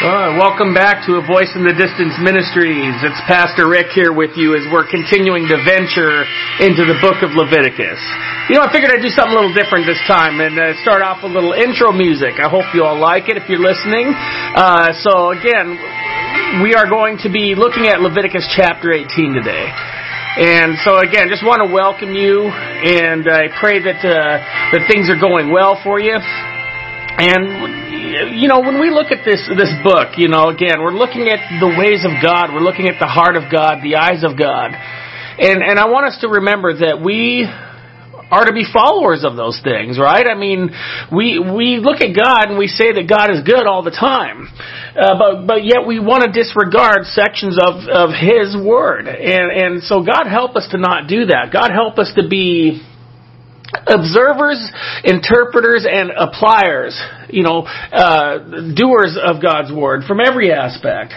Uh, welcome back to A Voice in the Distance Ministries. It's Pastor Rick here with you as we're continuing to venture into the book of Leviticus. You know, I figured I'd do something a little different this time and uh, start off with a little intro music. I hope you all like it if you're listening. Uh, so again, we are going to be looking at Leviticus chapter 18 today. And so again, just want to welcome you and I pray that, uh, that things are going well for you. And you know, when we look at this this book, you know, again, we're looking at the ways of God, we're looking at the heart of God, the eyes of God. And and I want us to remember that we are to be followers of those things, right? I mean, we we look at God and we say that God is good all the time, uh, but but yet we want to disregard sections of of His Word, and and so God help us to not do that. God help us to be observers, interpreters, and appliers, you know, uh, doers of God's Word from every aspect.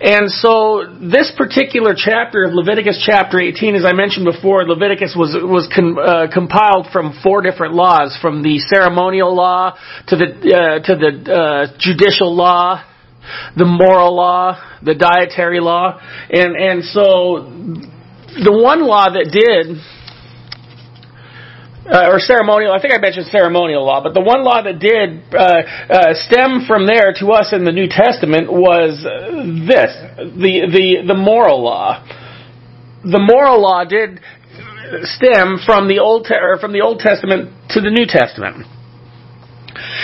And so this particular chapter of Leviticus chapter 18, as I mentioned before, Leviticus was, was com, uh, compiled from four different laws, from the ceremonial law to the, uh, to the uh, judicial law, the moral law, the dietary law. And, and so the one law that did uh, or ceremonial. I think I mentioned ceremonial law, but the one law that did uh, uh, stem from there to us in the New Testament was this: the the the moral law. The moral law did stem from the old te- from the Old Testament to the New Testament.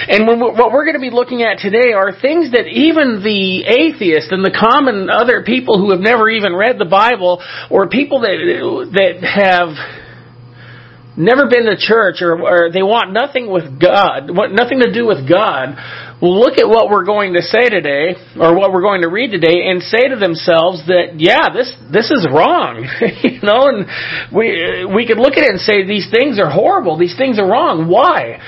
And we, what we're going to be looking at today are things that even the atheist and the common other people who have never even read the Bible, or people that that have never been to church or, or they want nothing with God, want nothing to do with God, will look at what we're going to say today or what we're going to read today and say to themselves that yeah, this this is wrong, you know, and we we could look at it and say these things are horrible, these things are wrong. Why?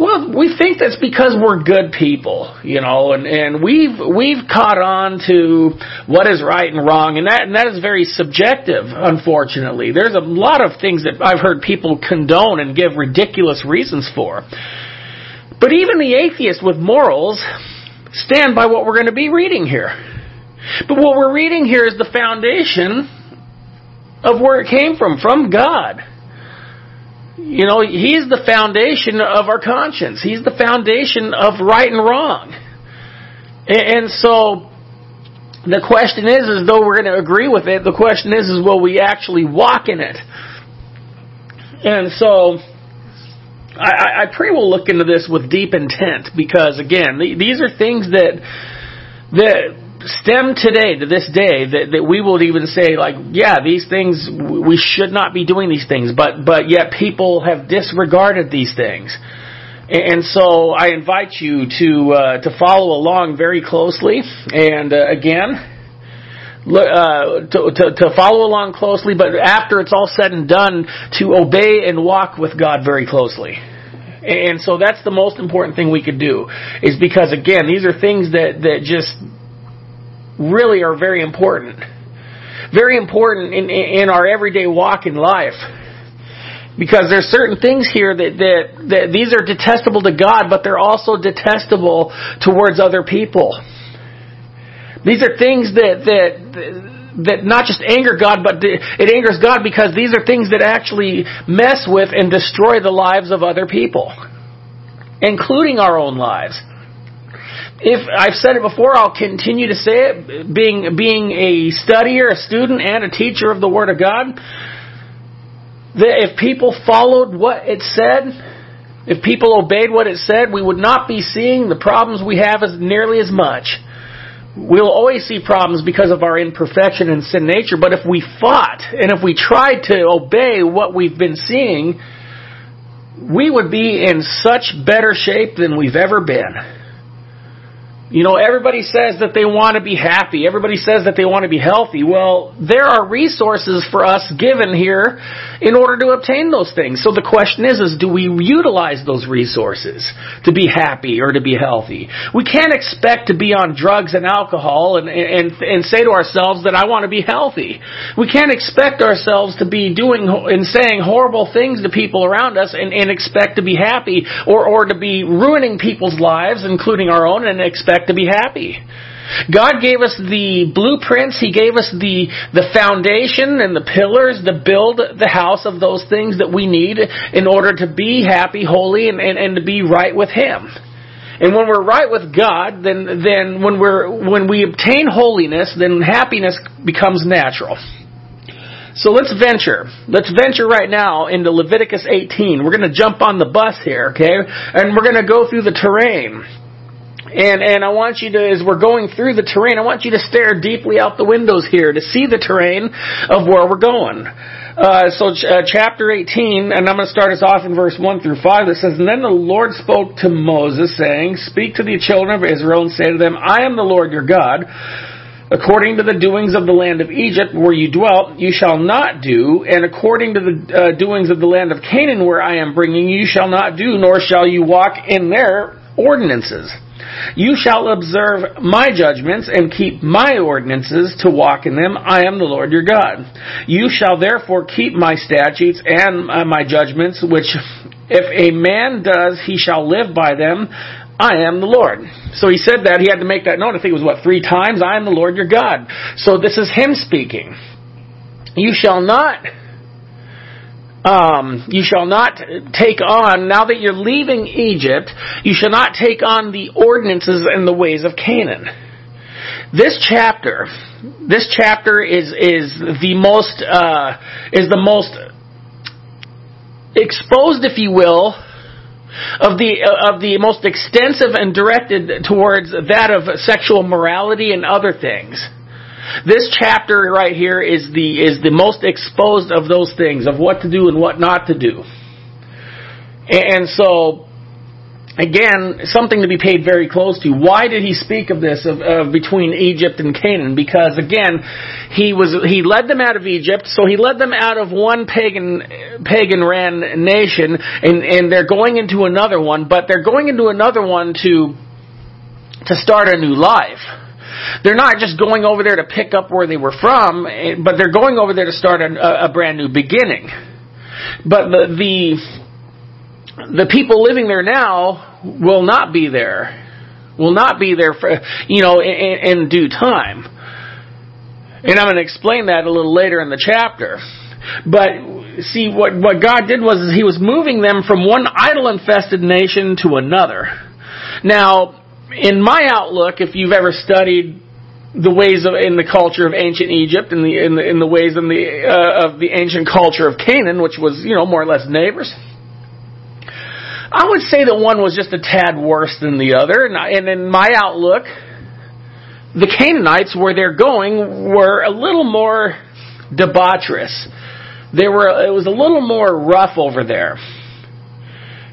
Well, we think that's because we're good people, you know, and, and we've we've caught on to what is right and wrong, and that and that is very subjective. Unfortunately, there's a lot of things that I've heard people condone and give ridiculous reasons for. But even the atheists with morals stand by what we're going to be reading here. But what we're reading here is the foundation of where it came from, from God. You know, He's the foundation of our conscience. He's the foundation of right and wrong. And so, the question is, as though we're going to agree with it, the question is, is will we actually walk in it? And so, I, I pray we'll look into this with deep intent because, again, these are things that that stem today to this day that, that we will even say like yeah these things we should not be doing these things but but yet people have disregarded these things. And so I invite you to uh, to follow along very closely and uh, again uh, to, to, to follow along closely but after it's all said and done to obey and walk with God very closely. And so that's the most important thing we could do is because again these are things that that just really are very important. Very important in, in our everyday walk in life. Because there's certain things here that, that, that these are detestable to God, but they're also detestable towards other people. These are things that, that, that not just anger God, but it angers God because these are things that actually mess with and destroy the lives of other people, including our own lives if I've said it before, I'll continue to say it, being being a studier, a student, and a teacher of the Word of God, that if people followed what it said, if people obeyed what it said, we would not be seeing the problems we have as nearly as much. We'll always see problems because of our imperfection and sin nature, but if we fought and if we tried to obey what we've been seeing, we would be in such better shape than we've ever been. You know, everybody says that they want to be happy. Everybody says that they want to be healthy. Well, there are resources for us given here in order to obtain those things. So the question is, is do we utilize those resources to be happy or to be healthy? We can't expect to be on drugs and alcohol and, and, and say to ourselves that I want to be healthy. We can't expect ourselves to be doing and saying horrible things to people around us and, and expect to be happy or, or to be ruining people's lives, including our own, and expect expect to be happy. God gave us the blueprints. He gave us the, the foundation and the pillars to build the house of those things that we need in order to be happy, holy, and, and, and to be right with Him. And when we're right with God, then, then when we're, when we obtain holiness, then happiness becomes natural. So let's venture. Let's venture right now into Leviticus 18. We're going to jump on the bus here, okay? And we're going to go through the terrain. And, and I want you to, as we're going through the terrain, I want you to stare deeply out the windows here to see the terrain of where we're going. Uh, so ch- uh, chapter 18, and I'm going to start us off in verse 1 through 5. It says, And then the Lord spoke to Moses, saying, Speak to the children of Israel and say to them, I am the Lord your God. According to the doings of the land of Egypt where you dwelt, you shall not do, and according to the uh, doings of the land of Canaan where I am bringing you, you shall not do, nor shall you walk in their ordinances. You shall observe my judgments and keep my ordinances to walk in them. I am the Lord your God. You shall therefore keep my statutes and my judgments, which if a man does, he shall live by them. I am the Lord. So he said that. He had to make that note. I think it was what, three times? I am the Lord your God. So this is him speaking. You shall not um, you shall not take on, now that you're leaving Egypt, you shall not take on the ordinances and the ways of Canaan. This chapter, this chapter is, is the most, uh, is the most exposed, if you will, of the of the most extensive and directed towards that of sexual morality and other things. This chapter right here is the, is the most exposed of those things, of what to do and what not to do. And so, again, something to be paid very close to. Why did he speak of this of, of, between Egypt and Canaan? Because again, he was he led them out of Egypt, so he led them out of one pagan pagan ran nation, and and they're going into another one, but they're going into another one to to start a new life. They're not just going over there to pick up where they were from, eh, but they're going over there to start a, a brand new beginning. But the, the the people living there now will not be there. Will not be there for you know in, in due time. And I'm going to explain that a little later in the chapter. But see, what, what God did was He was moving them from one idol infested nation to another. Now, in my outlook, if you've ever studied the ways of in the culture of ancient Egypt and the in the in the ways in the uh, of the ancient culture of Canaan, which was you know more or less neighbors. I would say that one was just a tad worse than the other, and, I, and in my outlook, the Canaanites where they're going were a little more debaucherous. They were it was a little more rough over there.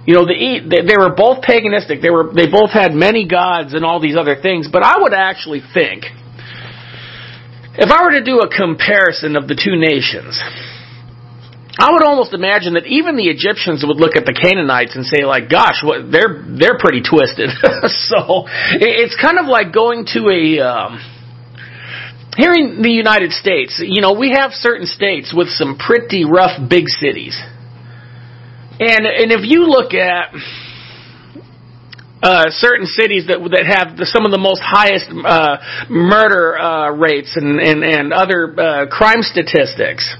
You know, the, they, they were both paganistic. They were, they both had many gods and all these other things. But I would actually think, if I were to do a comparison of the two nations, I would almost imagine that even the Egyptians would look at the Canaanites and say, like, gosh, what, they're, they're pretty twisted. so, it's kind of like going to a, um, here in the United States, you know, we have certain states with some pretty rough big cities. And and if you look at uh, certain cities that that have the, some of the most highest uh, murder uh, rates and and and other uh, crime statistics,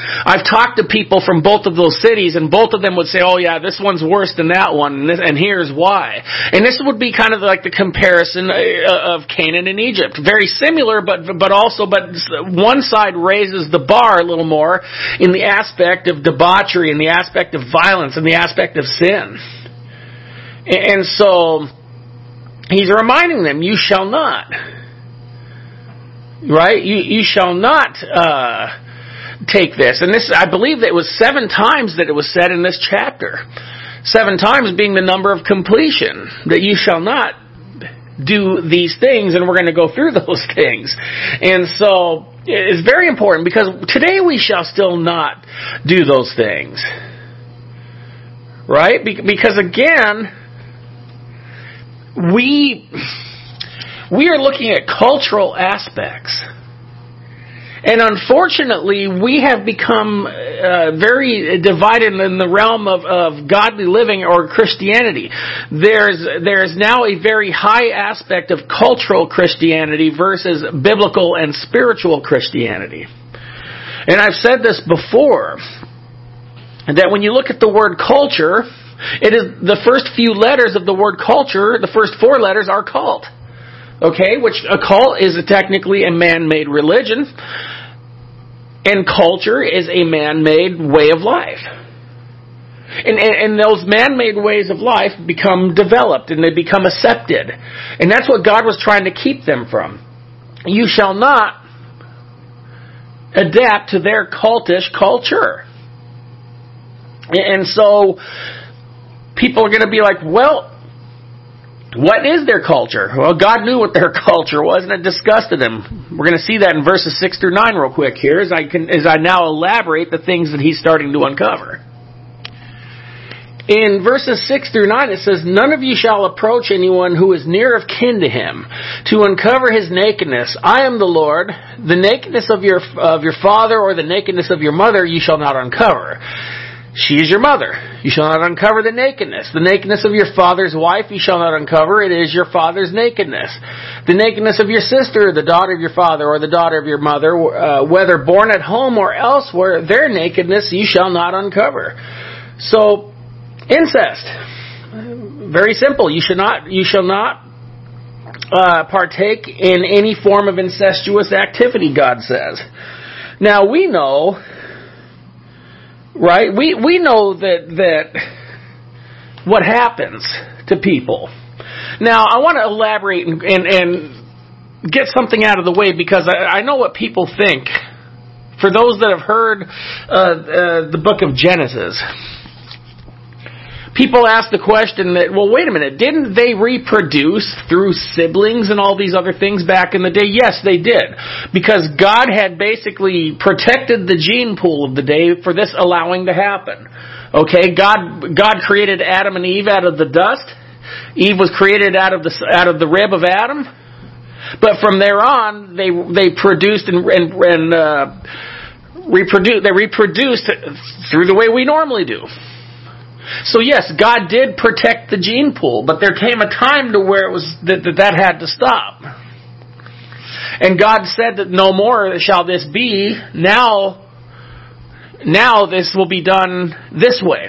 I've talked to people from both of those cities, and both of them would say, "Oh yeah, this one's worse than that one, and, this, and here's why." And this would be kind of like the comparison uh, of Canaan and Egypt, very similar, but but also, but one side raises the bar a little more in the aspect of debauchery, in the aspect of violence, in the aspect of sin, and so he's reminding them, "You shall not." Right? You you shall not. Uh, take this. And this, I believe that it was seven times that it was said in this chapter. Seven times being the number of completion, that you shall not do these things, and we're going to go through those things. And so, it's very important because today we shall still not do those things. Right? Because again, we, we are looking at cultural aspects And unfortunately, we have become uh, very divided in the realm of, of godly living or Christianity. There's there's now a very high aspect of cultural Christianity versus biblical and spiritual Christianity. And I've said this before that when you look at the word culture, it is the first few letters of the word culture, the first four letters are cult. Okay, which a cult is technically a man-made religion, and culture is a man-made way of life. And, and, and, those man-made ways of life become developed and they become accepted. And that's what God was trying to keep them from. You shall not adapt to their cultish culture. And so, people are going to be like, well, what is their culture? Well, God knew what their culture was, and it disgusted him. We're going to see that in verses six through nine, real quick here, as I can, as I now elaborate the things that he's starting to uncover. In verses 6 through 9 it says, None of you shall approach anyone who is near of kin to him, to uncover his nakedness. I am the Lord. The nakedness of your, of your father or the nakedness of your mother you shall not uncover. She is your mother. You shall not uncover the nakedness. The nakedness of your father's wife you shall not uncover. It is your father's nakedness. The nakedness of your sister, the daughter of your father, or the daughter of your mother, uh, whether born at home or elsewhere, their nakedness you shall not uncover. So, incest. Very simple. You not, you shall not uh, partake in any form of incestuous activity, God says. Now we know right? We we know that that what happens to people. Now, I want to elaborate and, and, and get something out of the way because I, I know what people think. For those that have heard uh, uh, the book of Genesis, people ask the question that, well, wait a minute, didn't they reproduce through siblings and all these other things back in the day? Yes, they did. Because God had basically protected the gene pool of the day for this allowing to happen. Okay, God, God created Adam and Eve out of the dust. Eve was created out of the, out of the rib of Adam. But from there on, they, they produced and, and, and uh, reproduced, they reproduced through the way we normally do. So yes, God did protect the gene pool, but there came a time to where it was that that, that had to stop. And God said that no more shall this be. Now, now this will be done this way.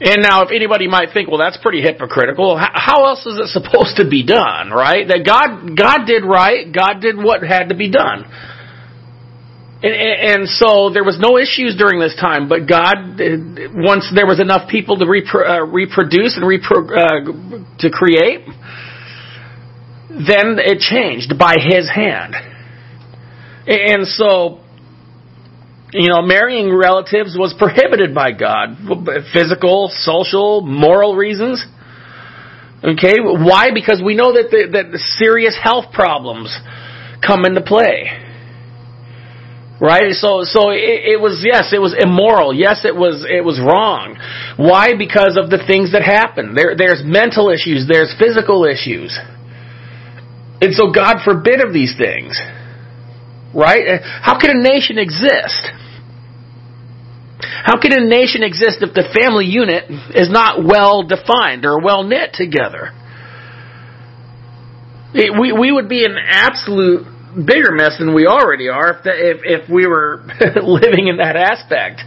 And now, if anybody might think, well, that's pretty hypocritical. How else is it supposed to be done, right? That God, God did right. God did what had to be done. And, and, so there was no issues during this time, but God, once there was enough people to repro, uh, reproduce and repro, uh, to create, then it changed by His hand. And so, you know, marrying relatives was prohibited by God. Physical, social, moral reasons. Okay, why? Because we know that the, that the serious health problems come into play. Right? So, so it, it, was, yes, it was immoral. Yes, it was, it was wrong. Why? Because of the things that happened. There, there's mental issues, there's physical issues. And so God forbid of these things. Right? How can a nation exist? How can a nation exist if the family unit is not well defined or well knit together? we, we would be an absolute bigger mess than we already are if the, if, if we were living in that aspect.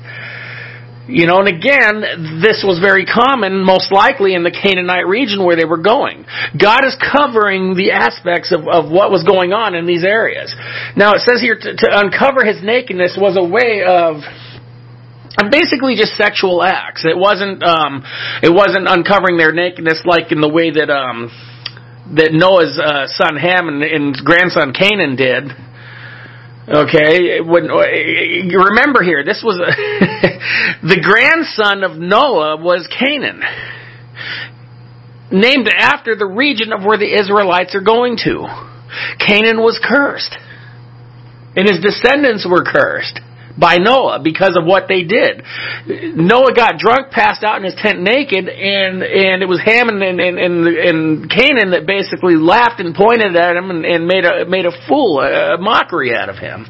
You know, and again, this was very common, most likely in the Canaanite region where they were going. God is covering the aspects of, of what was going on in these areas. Now it says here to, to uncover his nakedness was a way of basically just sexual acts. It wasn't um, it wasn't uncovering their nakedness like in the way that um, that Noah's uh, son Ham and, and grandson Canaan did. Okay, when remember here, this was a the grandson of Noah was Canaan, named after the region of where the Israelites are going to. Canaan was cursed, and his descendants were cursed by Noah because of what they did. Noah got drunk, passed out in his tent naked, and and it was Ham and and, and, and Canaan that basically laughed and pointed at him and, and made a made a fool, a mockery out of him.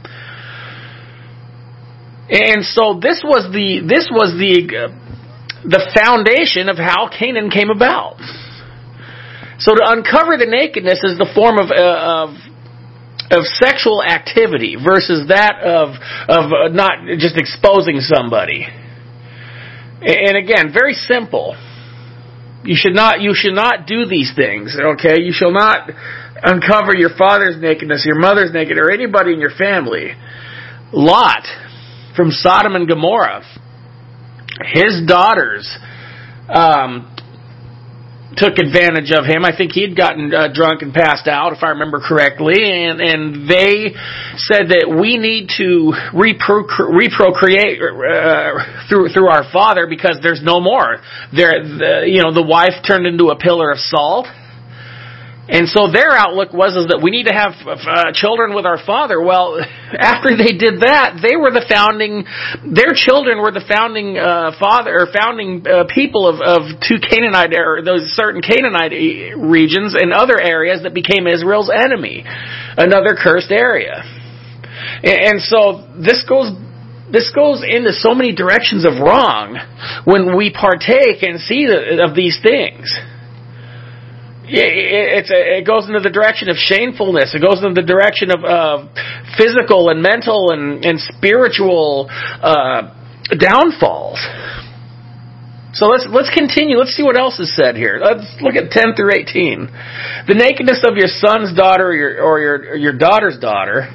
And so this was the this was the the foundation of how Canaan came about. So to uncover the nakedness is the form of uh, of of sexual activity versus that of of uh, not just exposing somebody. And again, very simple. You should not you should not do these things, okay? You shall not uncover your father's nakedness, your mother's naked, or anybody in your family. Lot from Sodom and Gomorrah, his daughters um, took advantage of him. I think he'd gotten uh, drunk and passed out, if I remember correctly, and and they said that we need to repro- reprocreate uh, through through our father because there's no more. There, the, you know, the wife turned into a pillar of salt and so their outlook was is that we need to have uh, children with our father. Well, after they did that, they were the founding. Their children were the founding uh, father or founding uh, people of, of two Canaanite or those certain Canaanite regions and other areas that became Israel's enemy, another cursed area. And, and so this goes this goes into so many directions of wrong when we partake and see the, of these things it's a, it goes into the direction of shamefulness. It goes into the direction of physical and mental and, and spiritual uh, downfalls. So let's let's continue. Let's see what else is said here. Let's look at ten through eighteen. The nakedness of your son's daughter or your or your, or your daughter's daughter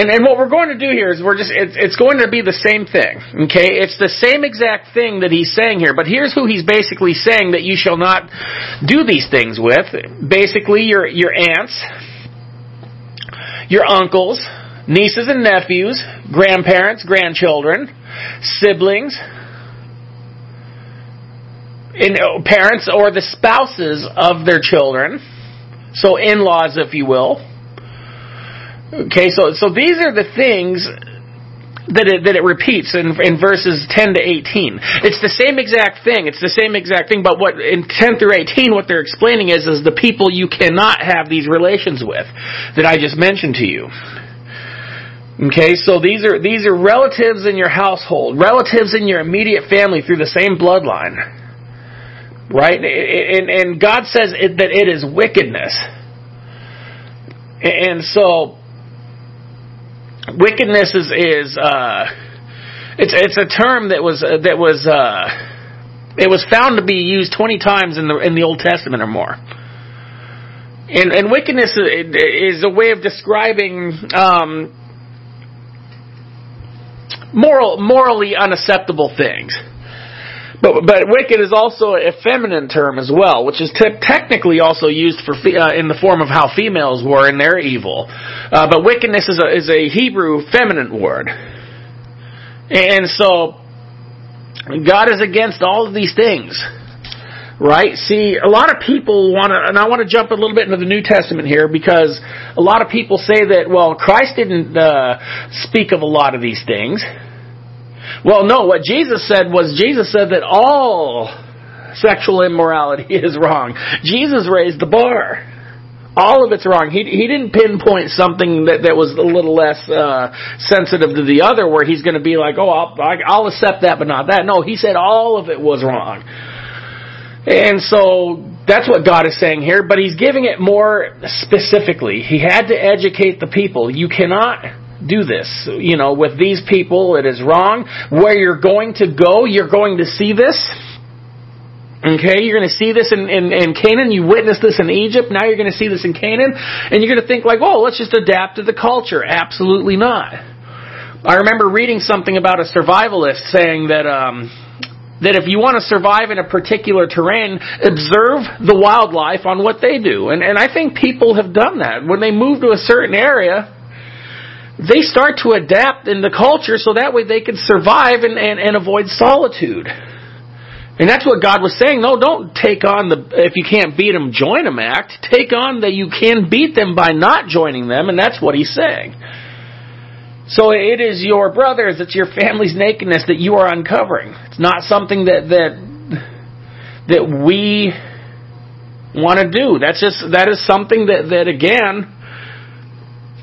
and, and what we're going to do here is we're just, it's, it's going to be the same thing. Okay? It's the same exact thing that he's saying here, but here's who he's basically saying that you shall not do these things with. Basically, your, your aunts, your uncles, nieces and nephews, grandparents, grandchildren, siblings, and uh, parents or the spouses of their children. So in-laws, if you will Okay, so so these are the things that it, that it repeats in, in verses 10 to 18. It's the same exact thing. It's the same exact thing, but what in 10 through 18, what they're explaining is, is the people you cannot have these relations with that I just mentioned to you. Okay, so these are, these are relatives in your household, relatives in your immediate family through the same bloodline. Right? And, and God says it, that it is wickedness. And so, wickedness is is uh, it's it's a term that was uh, that was uh, it was found to be used twenty times in the in the Old Testament or more. And, and wickedness is a way of describing um, moral morally unacceptable things. But, but wicked is also a feminine term as well, which is te- technically also used for uh, in the form of how females were in their evil. Uh, but wickedness is a, is a Hebrew feminine word, and so God is against all of these things. Right? See, a lot of people want to, and I want to jump a little bit into the New Testament here because a lot of people say that, well, Christ didn't uh, speak of a lot of these things. Well, no, what Jesus said was Jesus said that all sexual immorality is wrong. Jesus raised the bar. All of it's wrong. He he didn't pinpoint something that that was a little less uh, sensitive to the other, where he's going to be like, oh, I'll I'll accept that, but not that. No, he said all of it was wrong. And so that's what God is saying here, but he's giving it more specifically. He had to educate the people. You cannot do this. You know, with these people, it is wrong. Where you're going to go, you're going to see this. Okay, you're going to see this in, in, in Canaan. You witnessed this in Egypt. Now you're going to see this in Canaan. And you're going to think like, oh, let's just adapt to the culture. Absolutely not. I remember reading something about a survivalist saying that, um, that if you want to survive in a particular terrain, observe the wildlife on what they do. And, and I think people have done that. When they move to a certain area, they start to adapt in the culture so that way they can survive and, and, and avoid solitude. And that's what God was saying. No, don't take on the, if you can't beat them, join them act. Take on that you can beat them by not joining them, and that's what He's saying. So it is your brothers, it's your family's nakedness that you are uncovering. It's not something that that that we want to do. That's just that is something that that again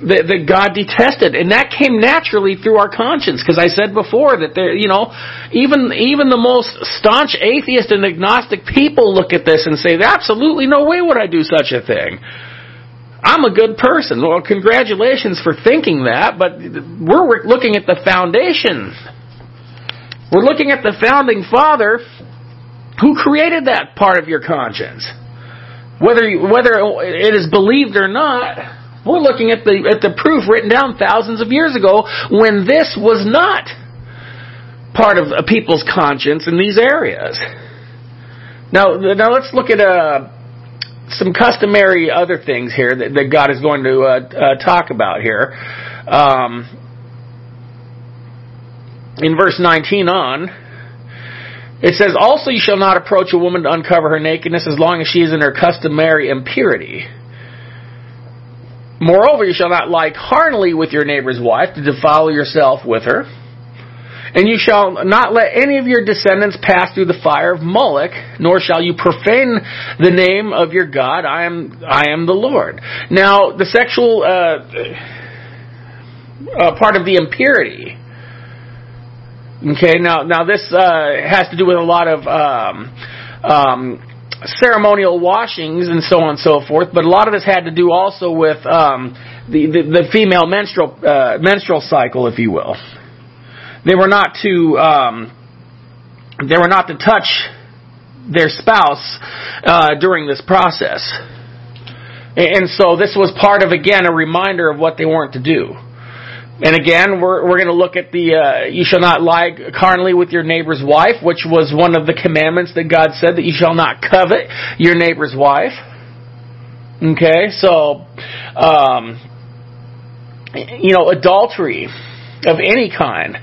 that, that God detested, and that came naturally through our conscience. Because I said before that there, you know, even even the most staunch atheist and agnostic people look at this and say, "Absolutely no way would I do such a thing." I'm a good person. Well, congratulations for thinking that, but we're looking at the foundation. We're looking at the founding father who created that part of your conscience. Whether whether it is believed or not, we're looking at the at the proof written down thousands of years ago when this was not part of a people's conscience in these areas. Now, now let's look at a some customary other things here that, that God is going to uh, uh, talk about here. Um, in verse 19 on, it says, Also you shall not approach a woman to uncover her nakedness as long as she is in her customary impurity. Moreover, you shall not lie carnally with your neighbor's wife to defile yourself with her. And you shall not let any of your descendants pass through the fire of Moloch, nor shall you profane the name of your God. I am, I am the Lord. Now, the sexual uh, uh, part of the impurity. Okay, now now this uh, has to do with a lot of um, um, ceremonial washings and so on and so forth, but a lot of this had to do also with um, the, the, the female menstrual uh, menstrual cycle, if you will. They were not to um, they were not to touch their spouse uh, during this process, and so this was part of again a reminder of what they weren't to do. And again, we're we're going to look at the uh, you shall not lie carnally with your neighbor's wife, which was one of the commandments that God said that you shall not covet your neighbor's wife. Okay, so um, you know adultery of any kind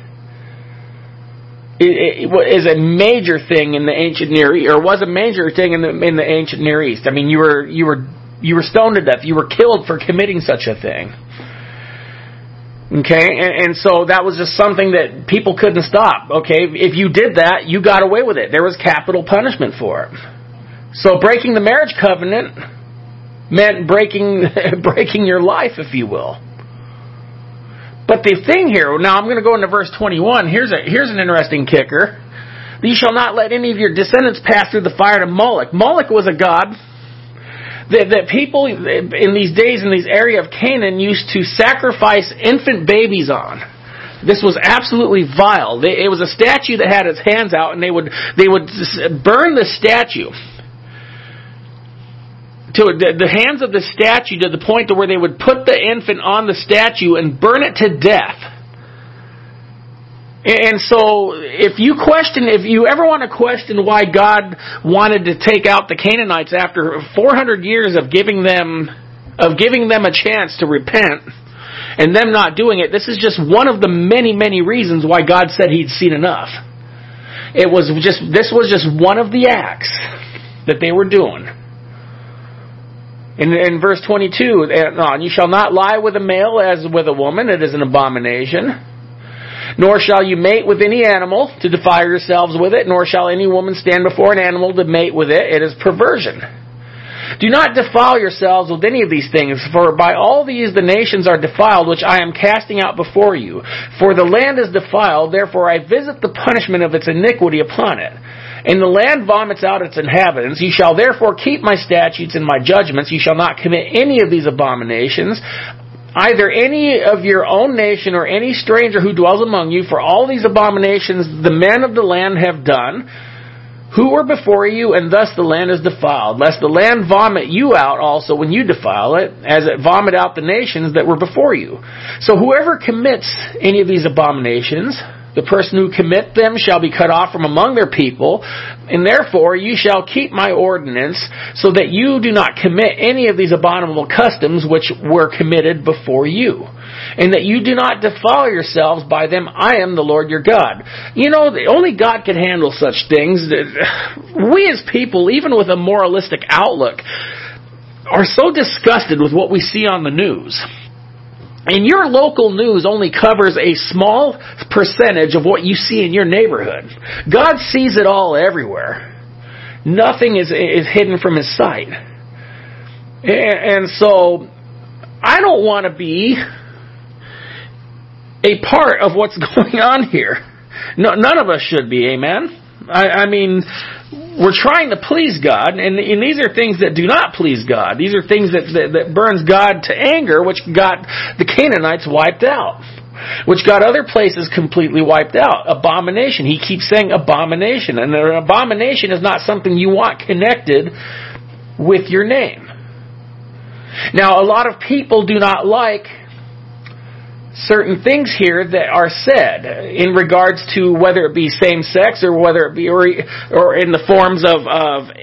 is a major thing in the ancient Near East, or was a major thing in the in the ancient Near East. I mean, you were you were you were stoned to death. You were killed for committing such a thing. Okay, and, and so that was just something that people couldn't stop. Okay, if you did that, you got away with it. There was capital punishment for it. So breaking the marriage covenant meant breaking breaking your life, if you will. But the thing here, now I'm going to go into verse 21. Here's a here's an interesting kicker. You shall not let any of your descendants pass through the fire to Moloch. Moloch was a god that, that people in these days in this area of Canaan used to sacrifice infant babies on. This was absolutely vile. It was a statue that had its hands out, and they would they would burn the statue to the hands of the statue to the point to where they would put the infant on the statue and burn it to death. And so, if you question, if you ever want to question why God wanted to take out the Canaanites after 400 years of giving them, of giving them a chance to repent, and them not doing it, this is just one of the many, many reasons why God said He'd seen enough. It was just, this was just one of the acts that they were doing. In, in verse 22, and uh, you shall not lie with a male as with a woman, it is an abomination. Nor shall you mate with any animal to defile yourselves with it, nor shall any woman stand before an animal to mate with it. It is perversion. Do not defile yourselves with any of these things, for by all these the nations are defiled, which I am casting out before you. For the land is defiled, therefore I visit the punishment of its iniquity upon it and the land vomits out its inhabitants. You shall therefore keep my statutes and my judgments. You shall not commit any of these abominations either any of your own nation or any stranger who dwells among you, for all these abominations the men of the land have done, who were before you, and thus the land is defiled, lest the land vomit you out also when you defile it, as it vomit out the nations that were before you. So whoever commits any of these abominations, the person who commit them shall be cut off from among their people, and therefore you shall keep my ordinance, so that you do not commit any of these abominable customs which were committed before you, and that you do not defile yourselves by them. I am the Lord your God. You know, only God can handle such things. We as people, even with a moralistic outlook, are so disgusted with what we see on the news. And your local news only covers a small percentage of what you see in your neighborhood. God sees it all everywhere. Nothing is, is hidden from His sight. And, and so, I don't want to be a part of what's going on here. No, none of us should be, amen? I, I mean, we're trying to please God, and, and, these are things that do not please God. These are things that, that, that burns God to anger, which got the Canaanites wiped out. Which got other places completely wiped out. Abomination. He keeps saying abomination. And an abomination is not something you want connected with your name. Now, a lot of people do not like certain things here that are said in regards to whether it be same sex or whether it be or, or in the forms of, of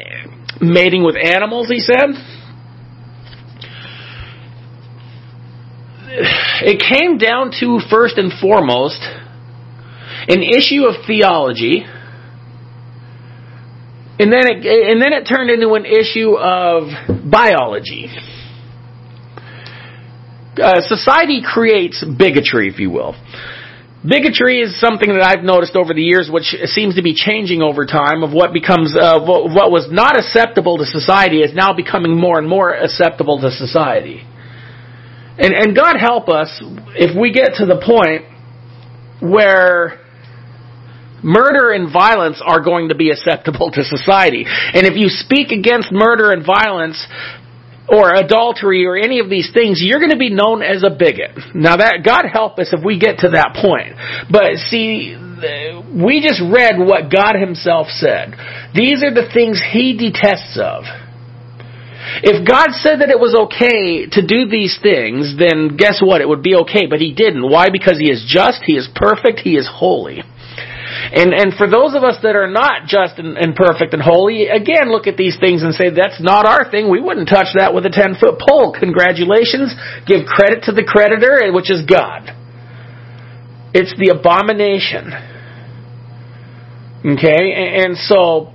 mating with animals he said? It came down to first and foremost an issue of theology and then it and then it turned into an issue of biology uh, society creates bigotry, if you will. Bigotry is something that I've noticed over the years, which seems to be changing over time. Of what becomes uh, what was not acceptable to society is now becoming more and more acceptable to society. And and God help us if we get to the point where murder and violence are going to be acceptable to society. And if you speak against murder and violence, or adultery or any of these things, you're going to be known as a bigot. Now that, God help us if we get to that point. But see, we just read what God Himself said. These are the things He detests of. If God said that it was okay to do these things, then guess what? It would be okay, but He didn't. Why? Because He is just, He is perfect, He is holy. And, and for those of us that are not just and, and perfect and holy, again, look at these things and say, that's not our thing. We wouldn't touch that with a 10 foot pole. Congratulations. Give credit to the creditor, eh, which is God. It's the abomination. Okay? And, and so,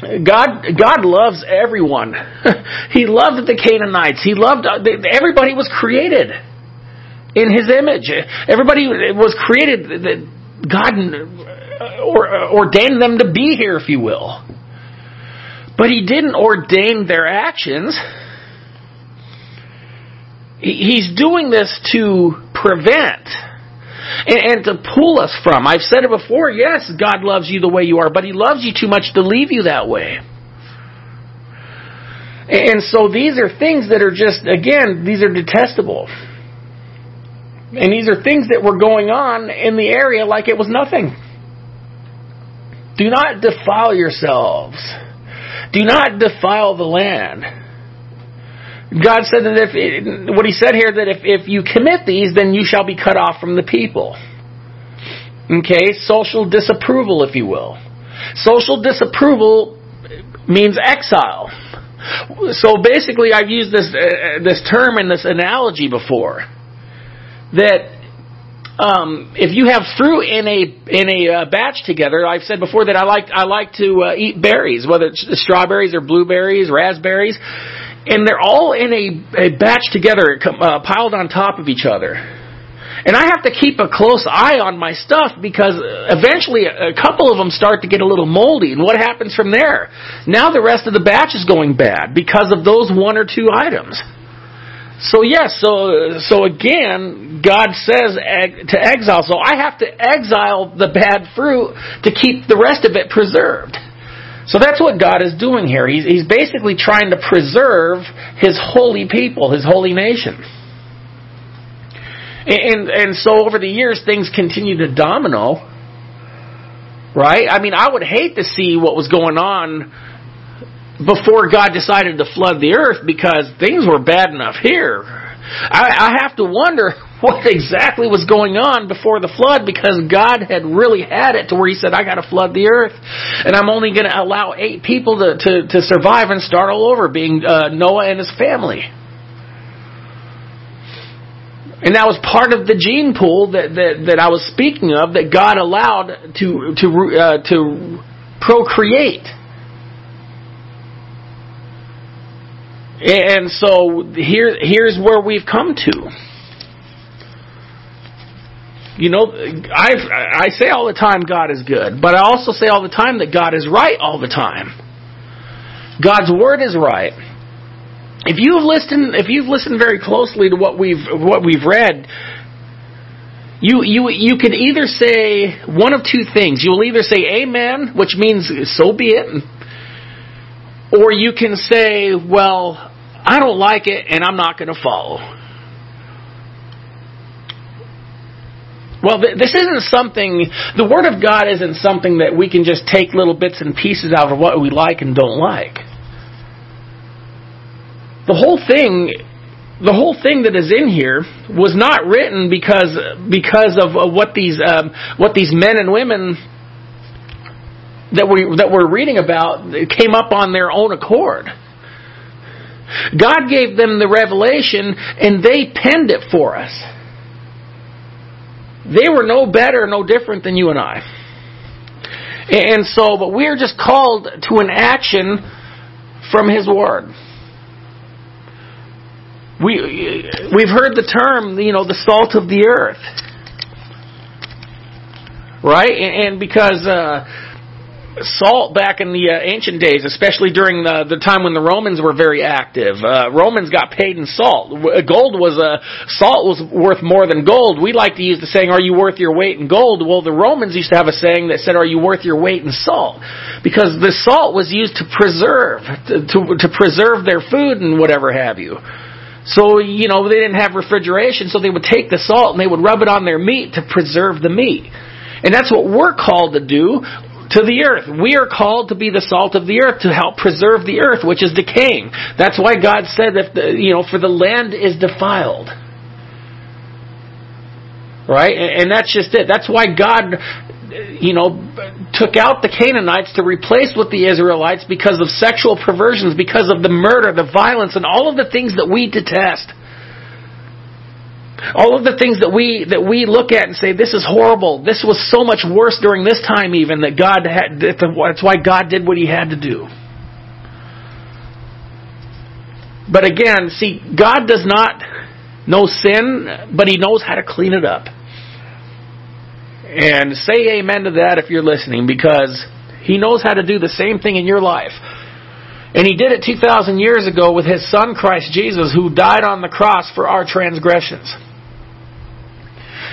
God, God loves everyone. he loved the Canaanites. He loved, uh, everybody was created in His image. Everybody was created, God uh, uh, ordained them to be here, if you will. But He didn't ordain their actions. He's doing this to prevent and, to pull us from. I've said it before, yes, God loves you the way you are, but He loves you too much to leave you that way. And so these are things that are just, again, these are detestable. And these are things that were going on in the area like it was nothing. Do not defile yourselves. Do not defile the land. God said that if, it, what He said here, that if, if you commit these, then you shall be cut off from the people. Okay, social disapproval, if you will. Social disapproval means exile. So basically, I've used this uh, this term and this analogy before that um, if you have fruit in a in a uh, batch together, I've said before that I like I like to uh, eat berries, whether it's strawberries or blueberries, raspberries, and they're all in a, a batch together, uh, piled on top of each other. And I have to keep a close eye on my stuff because eventually a couple of them start to get a little moldy. And what happens from there? Now the rest of the batch is going bad because of those one or two items. So yes, so so again, God says to exile. So I have to exile the bad fruit to keep the rest of it preserved. So that's what God is doing here. He's, he's basically trying to preserve His holy people, His holy nation. And, and so over the years, things continue to domino. Right? I mean, I would hate to see what was going on before God decided to flood the earth because things were bad enough here. I, I have to wonder what exactly was going on before the flood because God had really had it to where He said, I got to flood the earth. And I'm only going to allow eight people to, to, to survive and start all over, being uh, Noah and his family. And that was part of the gene pool that, that, that I was speaking of that God allowed to, to, uh, to procreate. And so here, here's where we've come to. You know, I I say all the time God is good, but I also say all the time that God is right all the time. God's word is right. If you've listened, if you've listened very closely to what we've what we've read, you you you can either say one of two things. You will either say Amen, which means so be it, or you can say, Well, I don't like it, and I'm not going to follow. Well, this isn't something, the Word of God isn't something that we can just take little bits and pieces out of what we like and don't like. The whole thing, the whole thing that is in here was not written because, because of what these, um, what these men and women that we, that we're reading about came up on their own accord. God gave them the revelation and they penned it for us. They were no better, no different than you and I. And so, but we are just called to an action from His Word. We, we've heard the term, you know, the salt of the earth. Right? And because, uh, salt back in the uh, ancient days, especially during the, the time when the Romans were very active. Uh, Romans got paid in salt. Gold was a uh, salt was worth more than gold. We like to use the saying, "Are you worth your weight in gold?" Well, the Romans used to have a saying that said, "Are you worth your weight in salt?" Because the salt was used to preserve to, to, to preserve their food and whatever have you. So, you know, they didn't have refrigeration, so they would take the salt and they would rub it on their meat to preserve the meat. And that's what we're called to do to the earth. We are called to be the salt of the earth to help preserve the earth, which is decaying. That's why God said that, the, you know, for the land is defiled. Right? And that's just it. That's why God, you know, took out the Canaanites to replace with the Israelites because of sexual perversions, because of the murder, the violence, and all of the things that we detest. All of the things that we that we look at and say this is horrible. This was so much worse during this time even that God had that's why God did what he had to do. But again, see God does not know sin, but he knows how to clean it up. And say amen to that if you're listening because he knows how to do the same thing in your life. And he did it 2,000 years ago with his son Christ Jesus, who died on the cross for our transgressions.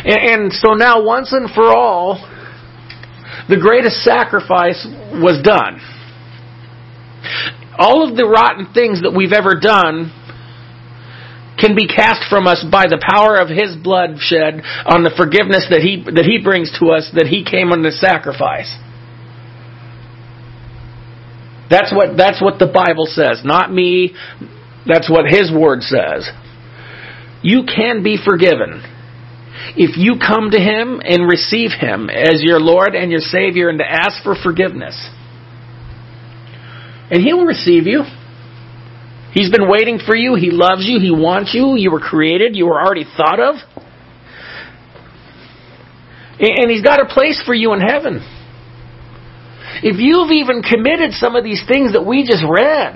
And, and so now, once and for all, the greatest sacrifice was done. All of the rotten things that we've ever done can be cast from us by the power of His blood shed on the forgiveness that He, that He brings to us, that He came on the sacrifice. That's what, that's what the Bible says, not me. That's what His Word says. You can be forgiven if you come to Him and receive Him as your Lord and your Savior and to ask for forgiveness. And He will receive you. He's been waiting for you. He loves you. He wants you. You were created. You were already thought of. And He's got a place for you in heaven. If you've even committed some of these things that we just read,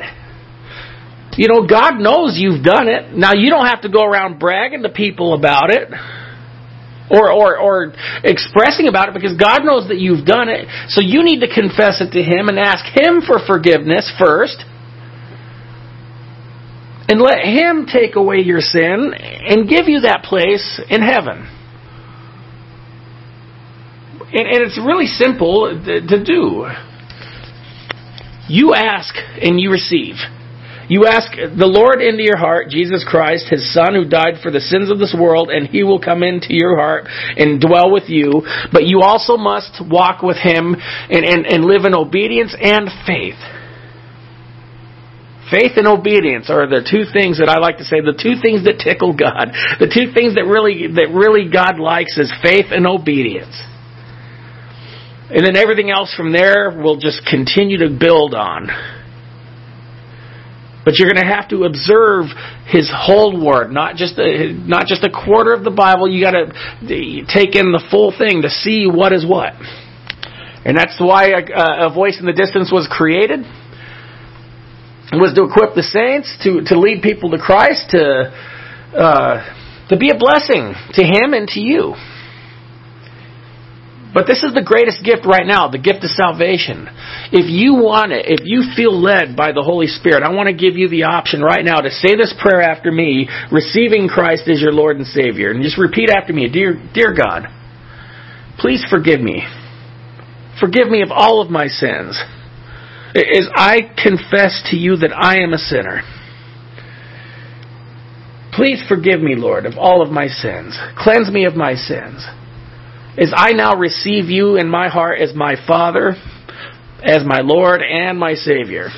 you know, God knows you've done it. Now, you don't have to go around bragging to people about it or, or, or expressing about it because God knows that you've done it. So you need to confess it to Him and ask Him for forgiveness first. And let Him take away your sin and give you that place in heaven. And, and it's really simple to do. You ask and you receive. You ask the Lord into your heart, Jesus Christ, His Son who died for the sins of this world, and He will come into your heart and dwell with you. But you also must walk with Him and, and, and live in obedience and faith. Faith and obedience are the two things that I like to say, the two things that tickle God. The two things that really, that really God likes is faith and obedience. And then everything else from there will just continue to build on. But you're going to have to observe His whole Word, not just a, not just a quarter of the Bible. You got to take in the full thing to see what is what. And that's why a, a voice in the distance was created. It was to equip the saints, to, to lead people to Christ, to, uh, to be a blessing to Him and to you. But this is the greatest gift right now, the gift of salvation. If you want it, if you feel led by the Holy Spirit, I want to give you the option right now to say this prayer after me, receiving Christ as your Lord and Savior. And just repeat after me, Dear, dear God, please forgive me. Forgive me of all of my sins. As I confess to you that I am a sinner. Please forgive me, Lord, of all of my sins. Cleanse me of my sins is I now receive you in my heart as my Father, as my Lord and my Savior.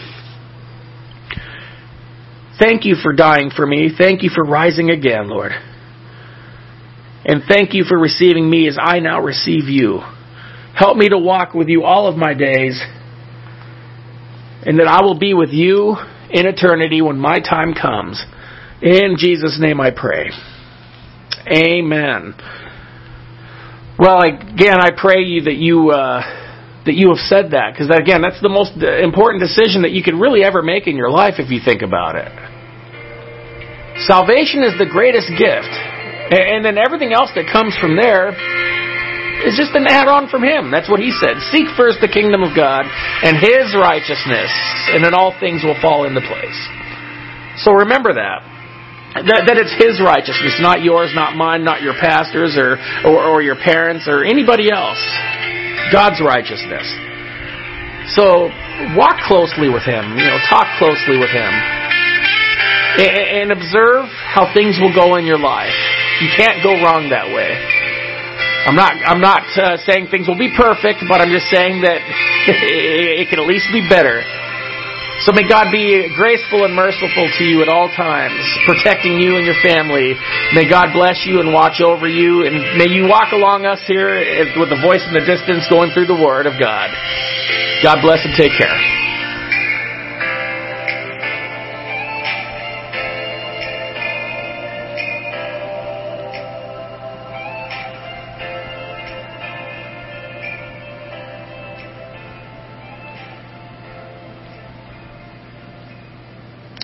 Thank you for dying for me. Thank you for rising again, Lord. And thank you for receiving me as I now receive you. Help me to walk with you all of my days, and that I will be with you in eternity when my time comes. In Jesus' name I pray. Amen. Well, again, I pray you that you uh, that you have said that because again, that's the most important decision that you could really ever make in your life if you think about it. Salvation is the greatest gift, and then everything else that comes from there is just an add-on from Him. That's what He said. Seek first the kingdom of God and His righteousness, and then all things will fall into place. So remember that. That, that it's His righteousness, not yours, not mine, not your pastors or, or, or your parents or anybody else. God's righteousness. So walk closely with Him. You know, talk closely with Him, and, observe how things will go in your life. You can't go wrong that way. I'm not. I'm not uh, saying things will be perfect, but I'm just saying that it can at least be better. So may God be graceful and merciful to you at all times, protecting you and your family. May God bless you and watch over you, and may you walk along us here with the voice in the distance going through the Word of God. God bless and take care.